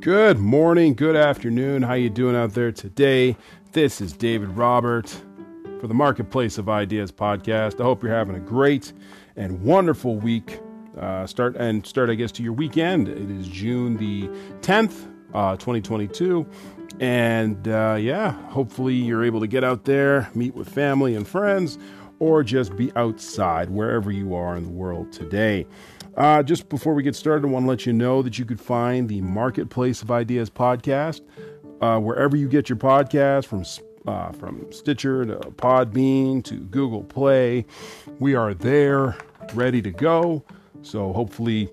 Good morning, good afternoon. How you doing out there today? This is David Robert for the Marketplace of Ideas podcast. I hope you're having a great and wonderful week. Uh, start and start, I guess, to your weekend. It is June the 10th, uh, 2022. And uh, yeah, hopefully you're able to get out there, meet with family and friends, or just be outside wherever you are in the world today. Uh, just before we get started, I want to let you know that you could find the Marketplace of Ideas podcast uh, wherever you get your podcast from uh, from Stitcher to Podbean to Google Play. We are there, ready to go. So hopefully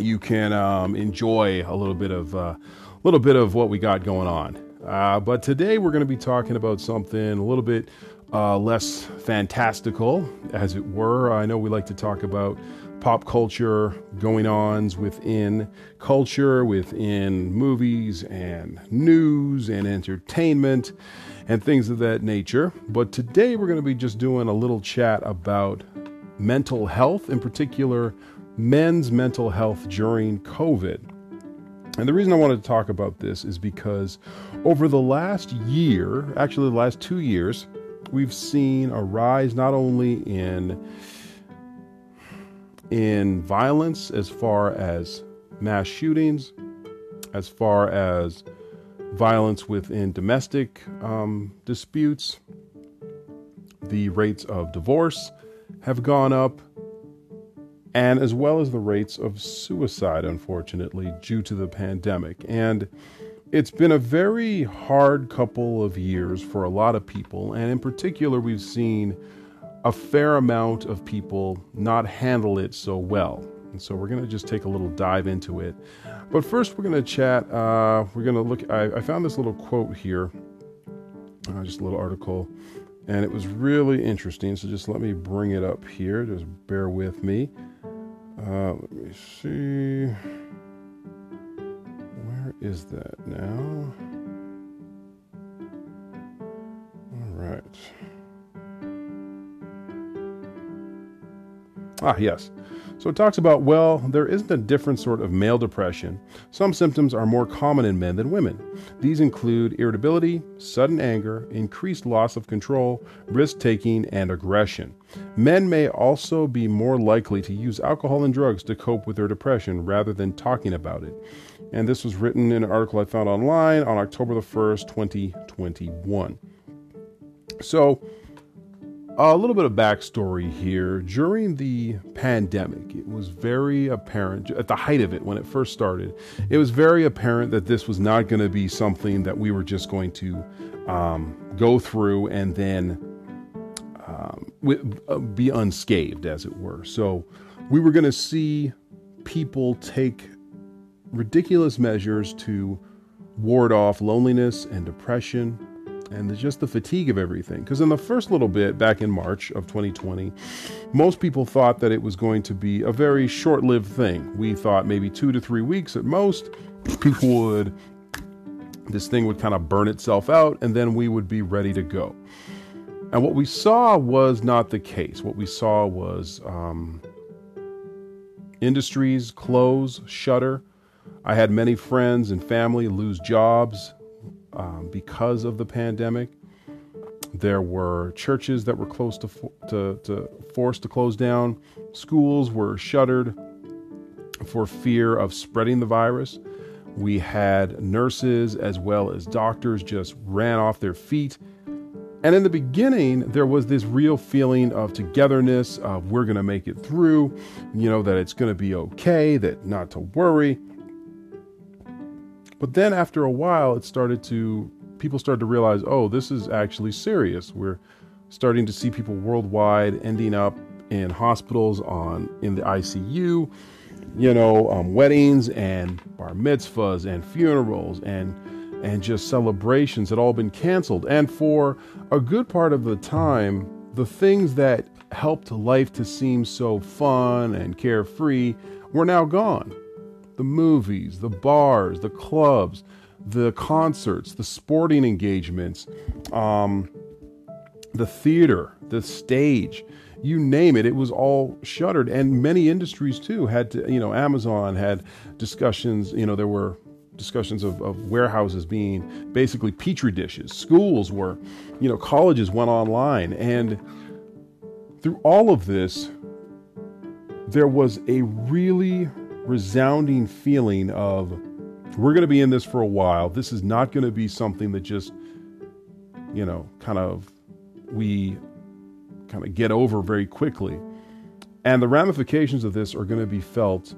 you can um, enjoy a little bit of a uh, little bit of what we got going on. Uh, but today we're going to be talking about something a little bit uh, less fantastical, as it were. I know we like to talk about pop culture going ons within culture, within movies and news and entertainment and things of that nature. But today we're going to be just doing a little chat about mental health, in particular, men's mental health during COVID. And the reason I wanted to talk about this is because over the last year, actually, the last two years, we've seen a rise not only in in violence as far as mass shootings, as far as violence within domestic um, disputes. The rates of divorce have gone up, and as well as the rates of suicide, unfortunately, due to the pandemic. And it's been a very hard couple of years for a lot of people, and in particular, we've seen a fair amount of people not handle it so well. And so we're going to just take a little dive into it. But first, we're going to chat. Uh, we're going to look. I, I, found this little quote here, uh, just a little article, and it was really interesting. So just let me bring it up here. Just bear with me. Uh, let me see. Where is that now? All right. Ah, yes. So it talks about, well, there isn't a different sort of male depression. Some symptoms are more common in men than women. These include irritability, sudden anger, increased loss of control, risk taking, and aggression. Men may also be more likely to use alcohol and drugs to cope with their depression rather than talking about it. And this was written in an article I found online on October the 1st, 2021. So, a little bit of backstory here. During the pandemic, it was very apparent, at the height of it, when it first started, it was very apparent that this was not going to be something that we were just going to um, go through and then um, uh, be unscathed, as it were. So we were going to see people take ridiculous measures to ward off loneliness and depression and just the fatigue of everything. Because in the first little bit back in March of 2020, most people thought that it was going to be a very short lived thing. We thought maybe two to three weeks at most, people would, this thing would kind of burn itself out, and then we would be ready to go. And what we saw was not the case. What we saw was um, industries close, shutter. I had many friends and family lose jobs, um, because of the pandemic. There were churches that were close to, to, to forced to close down. Schools were shuttered for fear of spreading the virus. We had nurses as well as doctors just ran off their feet. And in the beginning, there was this real feeling of togetherness, of we're going to make it through, you know, that it's going to be okay, that not to worry. But then after a while, it started to, people started to realize, oh, this is actually serious. We're starting to see people worldwide ending up in hospitals on in the ICU, you know, um, weddings and bar mitzvahs and funerals and and just celebrations had all been canceled. And for a good part of the time, the things that helped life to seem so fun and carefree were now gone the movies, the bars, the clubs, the concerts, the sporting engagements, um, the theater, the stage, you name it, it was all shuttered. And many industries too had to, you know, Amazon had discussions, you know, there were discussions of, of warehouses being basically petri dishes. Schools were, you know, colleges went online. And through all of this, there was a really resounding feeling of we're going to be in this for a while. This is not going to be something that just, you know, kind of we kind of get over very quickly. And the ramifications of this are going to be felt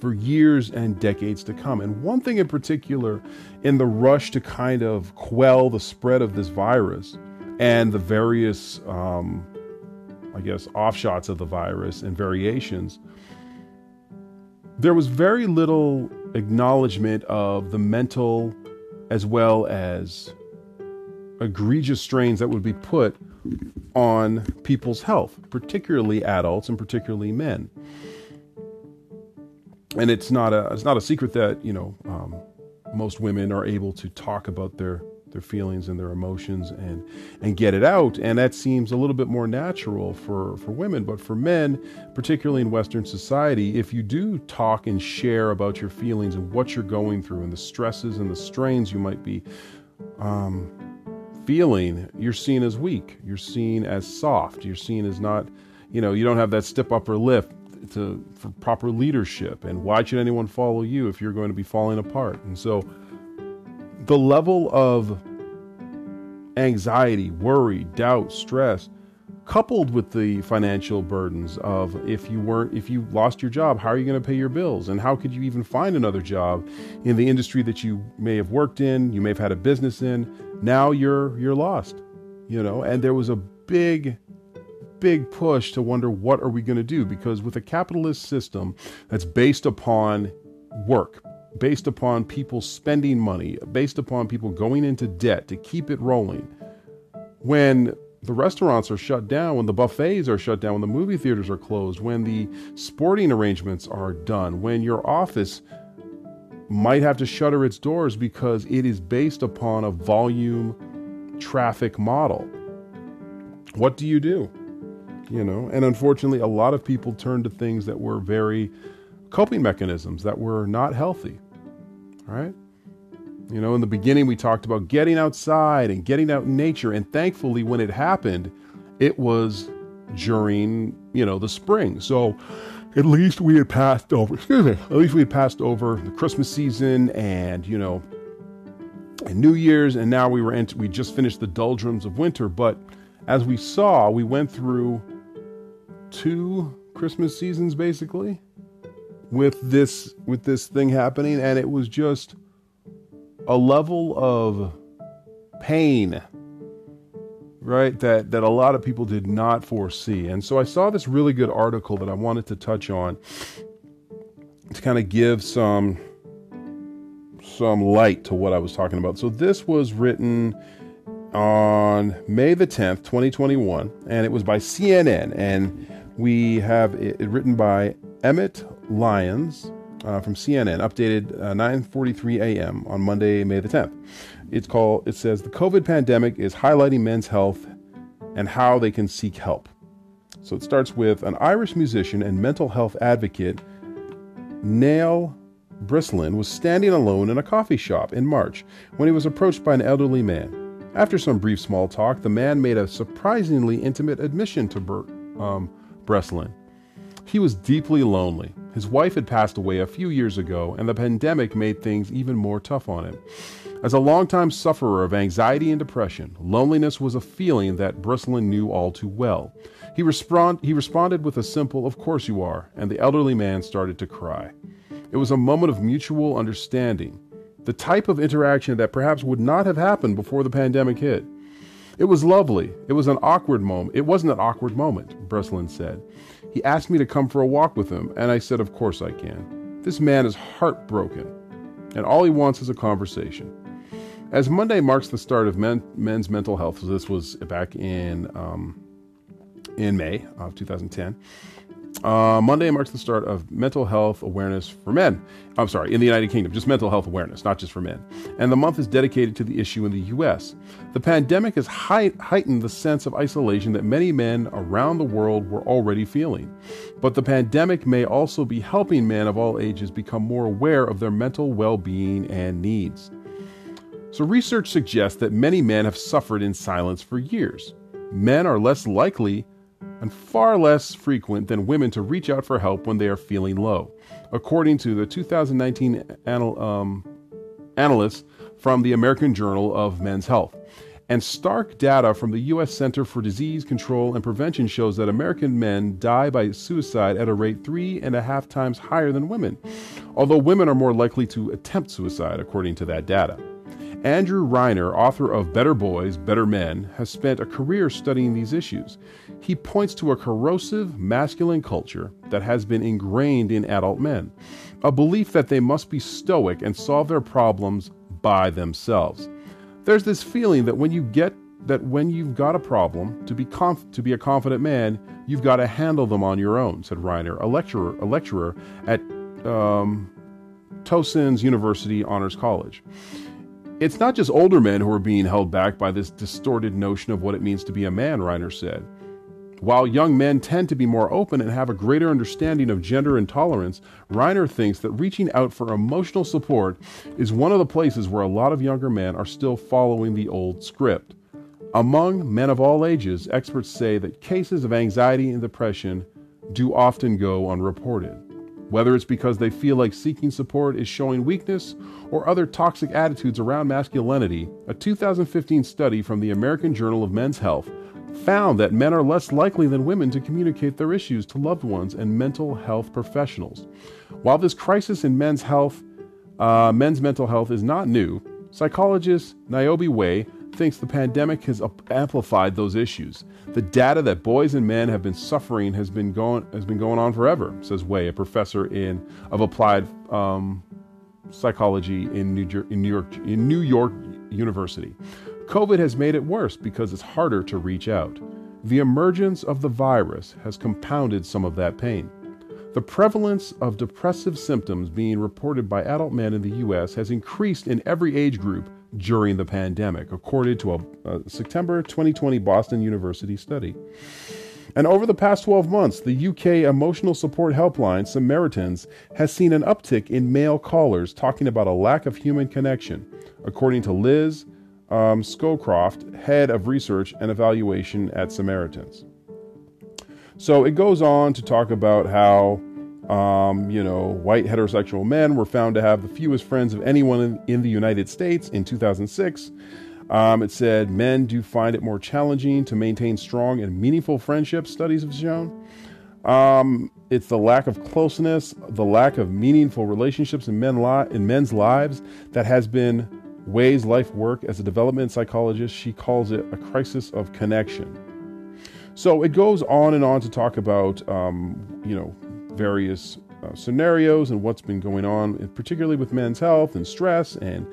for years and decades to come. And one thing in particular, in the rush to kind of quell the spread of this virus and the various, um, I guess, offshots of the virus and variations, there was very little acknowledgement of the mental as well as egregious strains that would be put on people's health, particularly adults and particularly men. And it's not a it's not a secret that you know um, most women are able to talk about their their feelings and their emotions and and get it out. And that seems a little bit more natural for for women. But for men particularly in western society if you do talk and share about your feelings and what you're going through and the stresses and the strains you might be um, feeling you're seen as weak. You're seen as soft. You're seen as not you know you don't have that step upper lip to for proper leadership. And why should anyone follow you if you're going to be falling apart? And so the level of anxiety, worry, doubt, stress, coupled with the financial burdens of if you weren't if you lost your job, how are you going to pay your bills and how could you even find another job in the industry that you may have worked in, you may have had a business in, now you're you're lost. You know, and there was a big big push to wonder what are we going to do because with a capitalist system that's based upon work, based upon people spending money, based upon people going into debt to keep it rolling. When the restaurants are shut down, when the buffets are shut down, when the movie theaters are closed, when the sporting arrangements are done, when your office might have to shutter its doors because it is based upon a volume traffic model. What do you do? You know, and unfortunately, a lot of people turn to things that were very coping mechanisms that were not healthy. Right? You know, in the beginning, we talked about getting outside and getting out in nature. And thankfully, when it happened, it was during, you know, the spring. So at least we had passed over, excuse me, at least we had passed over the Christmas season and, you know, and New Year's. And now we were, ent- we just finished the doldrums of winter. But as we saw, we went through two Christmas seasons basically with this with this thing happening and it was just a level of pain right that that a lot of people did not foresee. And so i saw this really good article that i wanted to touch on to kind of give some some light to what i was talking about. So this was written on may the 10th 2021 and it was by cnn and we have it written by emmett Lyons uh, from CNN, updated uh, 9:43 a.m. on Monday, May the 10th. It's called. It says the COVID pandemic is highlighting men's health and how they can seek help. So it starts with an Irish musician and mental health advocate, Niall Breslin, was standing alone in a coffee shop in March when he was approached by an elderly man. After some brief small talk, the man made a surprisingly intimate admission to Bert, um, Breslin. He was deeply lonely. His wife had passed away a few years ago, and the pandemic made things even more tough on him. As a longtime sufferer of anxiety and depression, loneliness was a feeling that Breslin knew all too well. He, respond, he responded with a simple, Of course you are, and the elderly man started to cry. It was a moment of mutual understanding, the type of interaction that perhaps would not have happened before the pandemic hit. It was lovely. It was an awkward moment. It wasn't an awkward moment, Breslin said. He asked me to come for a walk with him, and I said, Of course I can. This man is heartbroken, and all he wants is a conversation. As Monday marks the start of men, men's mental health, so this was back in um, in May of 2010. Uh, Monday marks the start of mental health awareness for men. I'm sorry, in the United Kingdom, just mental health awareness, not just for men. And the month is dedicated to the issue in the U.S. The pandemic has heightened the sense of isolation that many men around the world were already feeling. But the pandemic may also be helping men of all ages become more aware of their mental well being and needs. So, research suggests that many men have suffered in silence for years. Men are less likely and far less frequent than women to reach out for help when they are feeling low, according to the 2019 anal- um, analysts from the American Journal of Men's Health. And stark data from the U.S. Center for Disease Control and Prevention shows that American men die by suicide at a rate three and a half times higher than women, although women are more likely to attempt suicide, according to that data. Andrew Reiner, author of Better Boys, Better Men, has spent a career studying these issues. He points to a corrosive masculine culture that has been ingrained in adult men, a belief that they must be stoic and solve their problems by themselves. There's this feeling that when you get that when you've got a problem, to be conf- to be a confident man, you've got to handle them on your own," said Reiner, a lecturer a lecturer at um, Towson's University Honors College. It's not just older men who are being held back by this distorted notion of what it means to be a man, Reiner said. While young men tend to be more open and have a greater understanding of gender intolerance, Reiner thinks that reaching out for emotional support is one of the places where a lot of younger men are still following the old script. Among men of all ages, experts say that cases of anxiety and depression do often go unreported. Whether it's because they feel like seeking support is showing weakness or other toxic attitudes around masculinity, a 2015 study from the American Journal of Men's Health found that men are less likely than women to communicate their issues to loved ones and mental health professionals. While this crisis in men's health, uh, men's mental health is not new, psychologist Niobe Way thinks the pandemic has amplified those issues. The data that boys and men have been suffering has been going has been going on forever, says Way, a professor in of applied um, psychology in New, Jer- in New York in New York University. COVID has made it worse because it's harder to reach out. The emergence of the virus has compounded some of that pain. The prevalence of depressive symptoms being reported by adult men in the U.S. has increased in every age group during the pandemic, according to a, a, September 2020 Boston University study. And over the past 12 months, the UK emotional support helpline, Samaritans, has seen an uptick in male callers talking about a lack of human connection, according to Liz um, Scowcroft, head of research and evaluation at Samaritans. So it goes on to talk about how um, you know, white heterosexual men were found to have the fewest friends of anyone in, in the United States in 2006. Um, it said men do find it more challenging to maintain strong and meaningful friendships, studies have shown. Um, it's the lack of closeness, the lack of meaningful relationships in, men li- in men's lives that has been Way's life work as a development psychologist. She calls it a crisis of connection. So it goes on and on to talk about, um, you know, various uh, scenarios and what's been going on, particularly with men's health and stress, and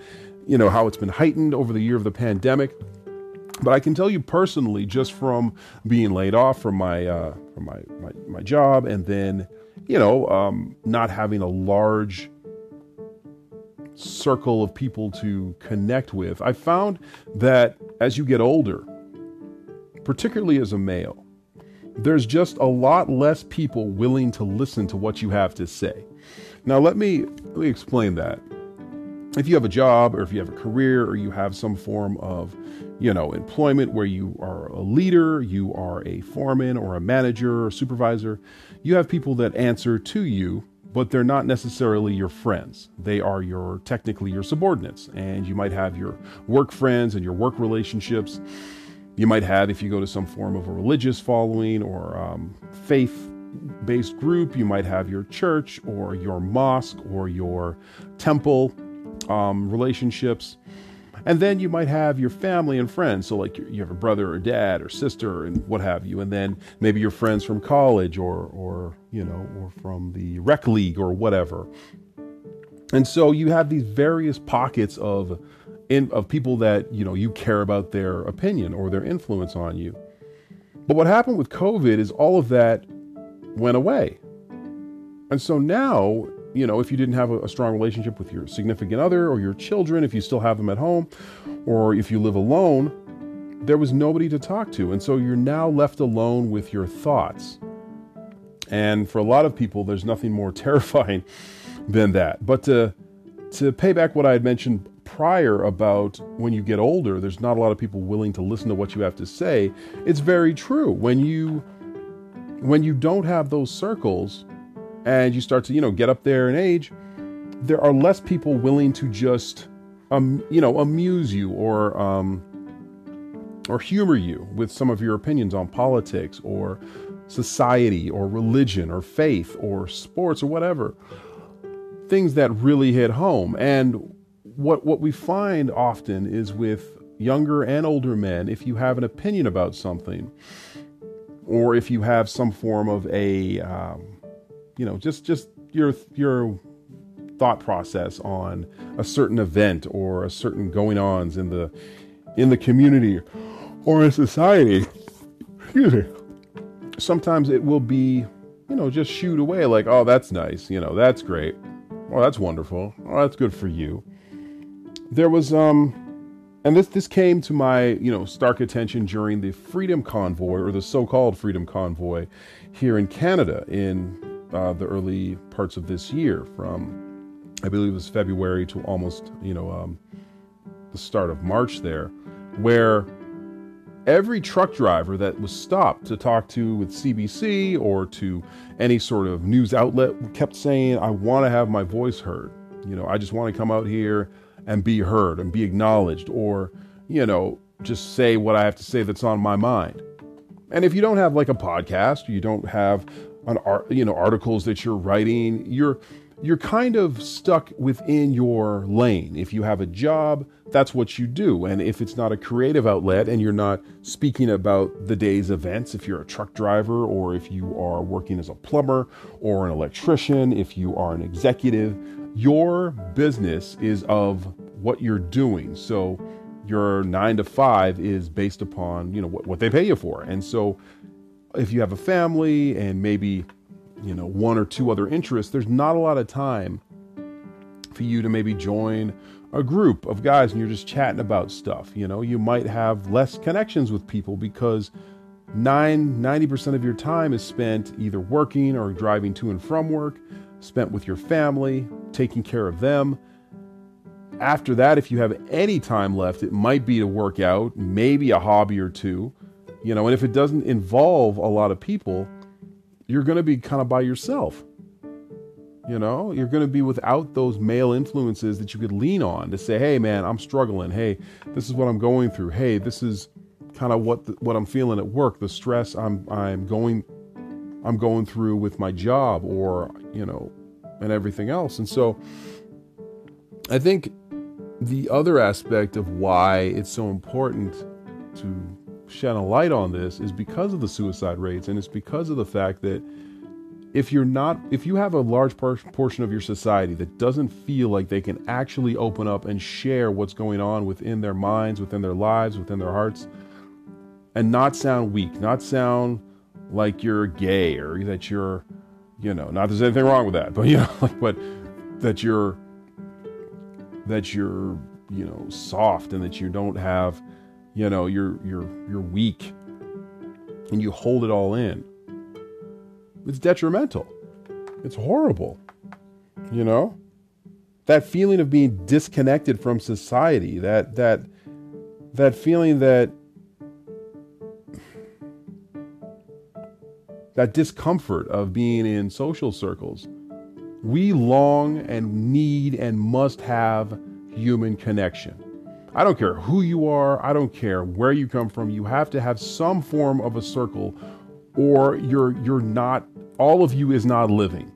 you know how it's been heightened over the year of the pandemic. But I can tell you personally, just from being laid off from my uh, from my, my, my job, and then you know um, not having a large circle of people to connect with, I found that as you get older, particularly as a male, there's just a lot less people willing to listen to what you have to say. Now, let me, let me explain that. If you have a job or if you have a career or you have some form of, you know, employment where you are a leader, you are a foreman or a manager or supervisor, you have people that answer to you, but they're not necessarily your friends. They are your technically your subordinates, and you might have your work friends and your work relationships you might have if you go to some form of a religious following or um, faith based group. You might have your church or your mosque or your temple um, relationships. And then you might have your family and friends. So, like you have a brother or dad or sister and what have you. And then maybe your friends from college or, or you know, or from the rec league or whatever. And so you have these various pockets of in, of people that you know you care about their opinion or their influence on you. But what happened with COVID is all of that went away. And so now, you know, if you didn't have a, a strong relationship with your significant other or your children, if you still have them at home, or if you live alone, there was nobody to talk to. And so you're now left alone with your thoughts. And for a lot of people, there's nothing more terrifying than that. But to, to pay back what I had mentioned prior about when you get older, there's not a lot of people willing to listen to what you have to say. It's very true. When you when you don't have those circles and you start to, you know, get up there in age, there are less people willing to just um, you know, amuse you or um, or humor you with some of your opinions on politics or society or religion or faith or sports or whatever. Things that really hit home. And what what we find often is with younger and older men, if you have an opinion about something, or if you have some form of a, um, you know, just just your your thought process on a certain event or a certain going ons in the in the community or in society. Excuse me. Sometimes it will be, you know, just shoot away like, oh, that's nice, you know, that's great. Oh, that's wonderful. Oh, that's good for you. There was um and this this came to my, you know, stark attention during the Freedom Convoy or the so-called Freedom Convoy here in Canada in uh, the early parts of this year from I believe it was February to almost, you know, um, the start of March there, where every truck driver that was stopped to talk to with CBC or to any sort of news outlet kept saying, I want to have my voice heard. You know, I just want to come out here and be heard and be acknowledged or, you know, just say what I have to say that's on my mind. And if you don't have like a podcast, you don't have an art, you know, articles that you're writing, you're you're kind of stuck within your lane. If you have a job, that's what you do. And if it's not a creative outlet and you're not speaking about the day's events, if you're a truck driver or if you are working as a plumber or an electrician, if you are an executive, your business is of what you're doing. So your nine to five is based upon, you know, what, what they pay you for. And so if you have a family and maybe you know, one or two other interests, there's not a lot of time for you to maybe join a group of guys and you're just chatting about stuff. You know, you might have less connections with people because nine, 90% of your time is spent either working or driving to and from work, spent with your family, taking care of them. After that, if you have any time left, it might be to work out, maybe a hobby or two, you know, and if it doesn't involve a lot of people, you're going to be kind of by yourself. You know, you're going to be without those male influences that you could lean on to say, "Hey, man, I'm struggling. Hey, this is what I'm going through. Hey, this is kind of what the, what I'm feeling at work. The stress I'm I'm going I'm going through with my job, or you know, and everything else." And so, I think the other aspect of why it's so important to shed a light on this is because of the suicide rates, and it's because of the fact that if you're not, if you have a large portion of your society that doesn't feel like they can actually open up and share what's going on within their minds, within their lives, within their hearts, and not sound weak, not sound like you're gay or that you're, you know, not there's anything wrong with that, but you know, like, but that you're, that you're, you know, soft and that you don't have you know you're you're you're weak and you hold it all in. It's detrimental. It's horrible you know? That feeling of being disconnected from society that that that feeling that that discomfort of being in social circles we long and need and must have human connection I don't care who you are, I don't care where you come from, you have to have some form of a circle or you're you're not all of you is not living.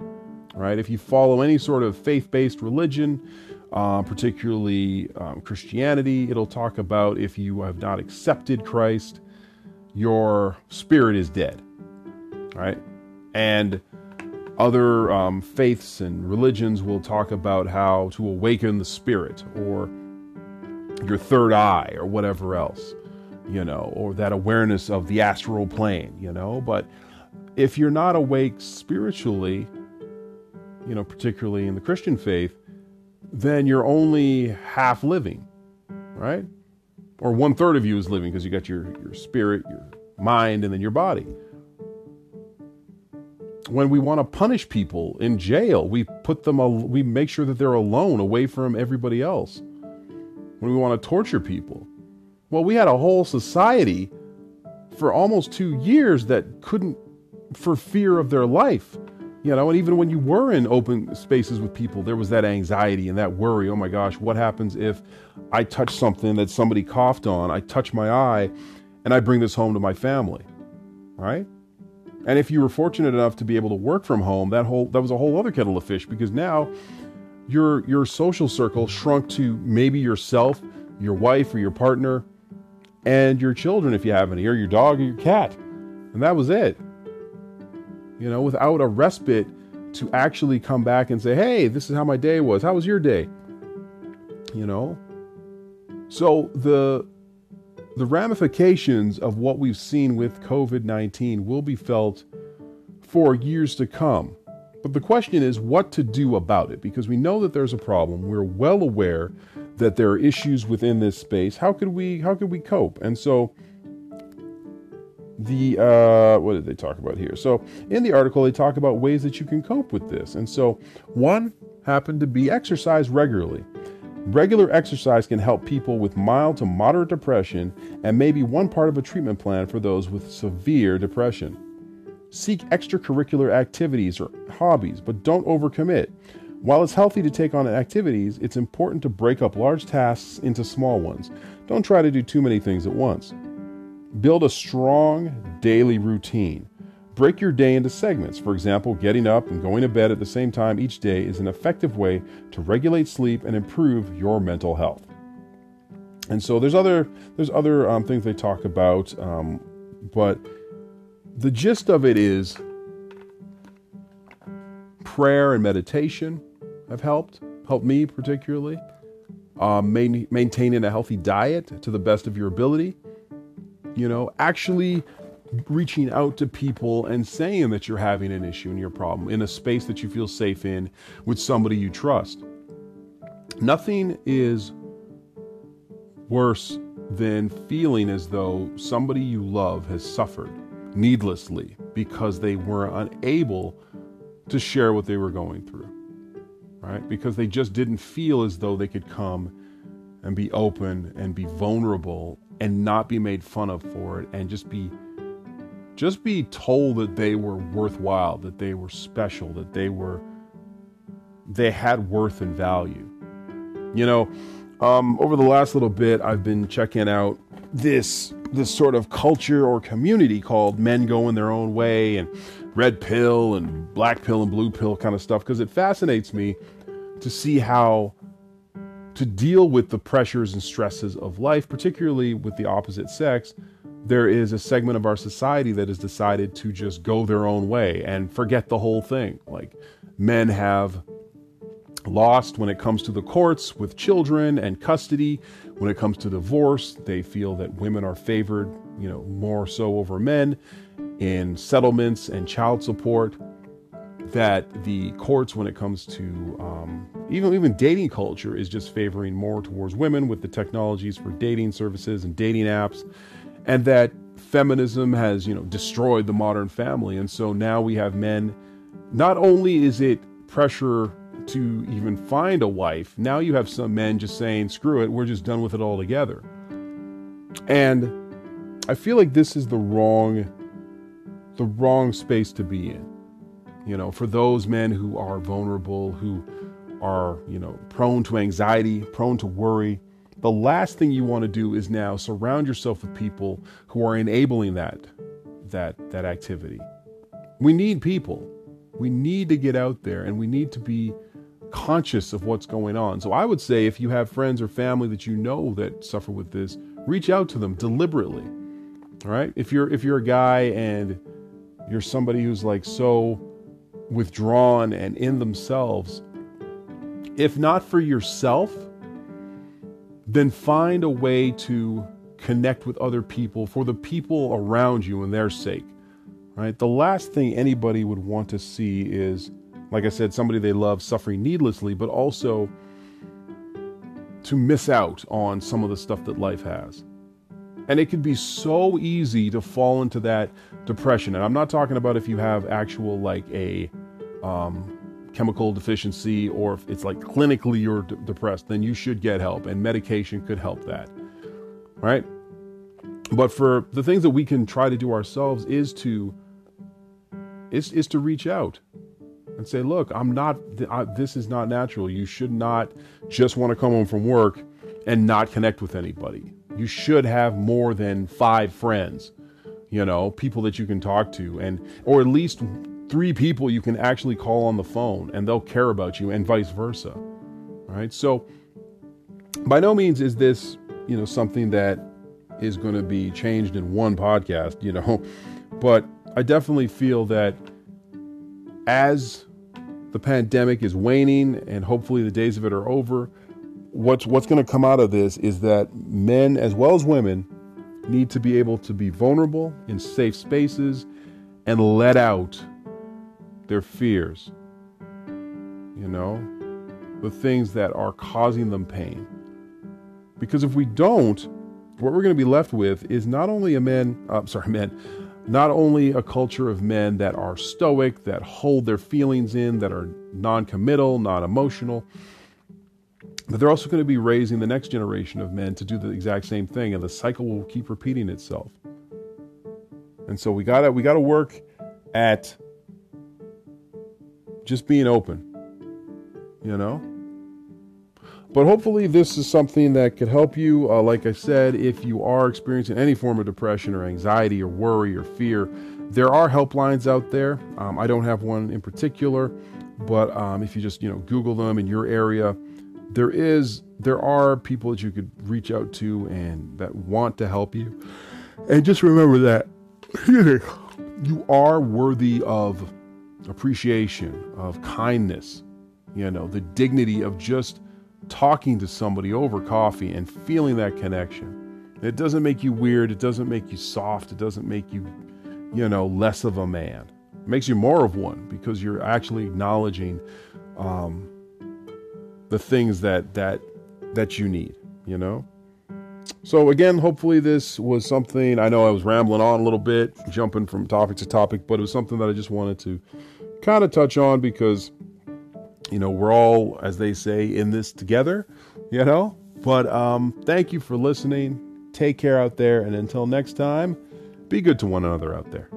Right? If you follow any sort of faith-based religion, uh, particularly um, Christianity, it'll talk about if you have not accepted Christ, your spirit is dead. Right? And other um, faiths and religions will talk about how to awaken the spirit or your third eye or whatever else, you know, or that awareness of the astral plane, you know. But if you're not awake spiritually, you know, particularly in the Christian faith, then you're only half living, right? Or one third of you is living because you got your, your spirit, your mind, and then your body. When we want to punish people in jail, we put them, we make sure that they're alone, away from everybody else. When we want to torture people, well, we had a whole society for almost two years that couldn't, for fear of their life, you know, and even when you were in open spaces with people, there was that anxiety and that worry. Oh my gosh, what happens if I touch something that somebody coughed on? I touch my eye and I bring this home to my family, right? And if you were fortunate enough to be able to work from home, that whole that was a whole other kettle of fish because now your your social circle shrunk to maybe yourself, your wife or your partner, and your children if you have any, or your dog or your cat. And that was it you know, without a respite to actually come back and say, hey, this is how my day was. How was your day? You know? So the the ramifications of what we've seen with COVID 19 will be felt for years to come. But the question is what to do about it because we know that there's a problem. We're well aware that there are issues within this space. How could we how could we cope? And so the uh, what did they talk about here? So in the article, they talk about ways that you can cope with this. And so one happened to be exercise regularly. Regular exercise can help people with mild to moderate depression and may be one part of a treatment plan for those with severe depression. Seek extracurricular activities or hobbies, but don't overcommit. While it's healthy to take on activities, it's important to break up large tasks into small ones. Don't try to do too many things at once. Build a strong daily routine. Break your day into segments. For example, getting up and going to bed at the same time each day is an effective way to regulate sleep and improve your mental health. And so there's other there's other um, things they talk about, um, but the gist of it is prayer and meditation have helped helped me particularly. Um, main, maintaining a healthy diet to the best of your ability you know, actually reaching out to people and saying that you're having an issue and your problem in a space that you feel safe in with somebody you trust. Nothing is worse than feeling as though somebody you love has suffered needlessly because they were unable to share what they were going through, right? Because they just didn't feel as though they could come and be open and be vulnerable and not be made fun of for it and just be just be told that they were worthwhile, that they were special, that they were they had worth and value. You know, um, over the last little bit, I've been checking out this this sort of culture or community called men going their own way and red pill and black pill and blue pill kind of stuff because it fascinates me to see how to deal with the pressures and stresses of life, particularly with the opposite sex, there is a segment of our society that has decided to just go their own way and forget the whole thing. Like men have lost when it comes to the courts with children and custody. When it comes to divorce, they feel that women are favored, you know, more so over men in settlements and child support that the courts, when it comes to um, even even dating culture, is just favoring more towards women with the technologies for dating services and dating apps, and that feminism has you know destroyed the modern family, and so now we have men. Not only is it pressure to even find a wife, now you have some men just saying, "Screw it, we're just done with it altogether," and I feel like this is the wrong the wrong space to be in you know, for those men who are vulnerable, who are, you know, prone to anxiety, prone to worry, the last thing you want to do is now surround yourself with people who are enabling that that that activity. We need people. We need to get out there and we need to be conscious of what's going on. So I would say if you have friends or family that you know that suffer with this, reach out to them deliberately. All right? If you're if you're a guy and you're somebody who's like so withdrawn and in themselves, if not for yourself, then find a way to connect with other people for the people around you and their sake. right? The last thing anybody would want to see is, like I said, somebody they love suffering needlessly, but also to miss out on some of the stuff that life has. And it can be so easy to fall into that depression. And I'm not talking about if you have actual, like, a um, chemical deficiency or if it's like clinically you're d- depressed, then you should get help. And medication could help that, right? But for the things that we can try to do ourselves is to is is to reach out and say, look, I'm not. I, this is not natural. You should not just want to come home from work and not connect with anybody. You should have more than five friends, you know, people that you can talk to, and or at least three people you can actually call on the phone, and they'll care about you, and vice versa. All right. So, by no means is this, you know, something that is going to be changed in one podcast, you know, but I definitely feel that as the pandemic is waning and hopefully the days of it are over, what's what's going to come out of this is that men as well as women need to be able to be vulnerable in safe spaces and let out their fears. You know, the things that are causing them pain. Because if we don't, what we're going to be left with is not only a man, uh, sorry, men, not only a culture of men that are stoic, that hold their feelings in, that are non committal, non emotional, but they're also going to be raising the next generation of men to do the exact same thing, and the cycle will keep repeating itself. And so we gotta we gotta work at just being open, you know. But hopefully, this is something that could help you. Uh, like I said, if you are experiencing any form of depression or anxiety or worry or fear, there are helplines out there. Um, I don't have one in particular, but um, if you just you know Google them in your area, there is there are people that you could reach out to and that want to help you. And just remember that you are worthy of appreciation, of kindness. You know the dignity of just talking to somebody over coffee and feeling that connection. It doesn't make you weird. It doesn't make you soft. It doesn't make you, you know, less of a man. It makes you more of one because you're actually acknowledging um, the things that that that you need. You know. So again, hopefully this was something. I know I was rambling on a little bit, jumping from topic to topic, but it was something that I just wanted to kind of touch on because you know, we're all, as they say, in this together, you know. But um, thank you for listening. Take care out there. And until next time, be good to one another out there.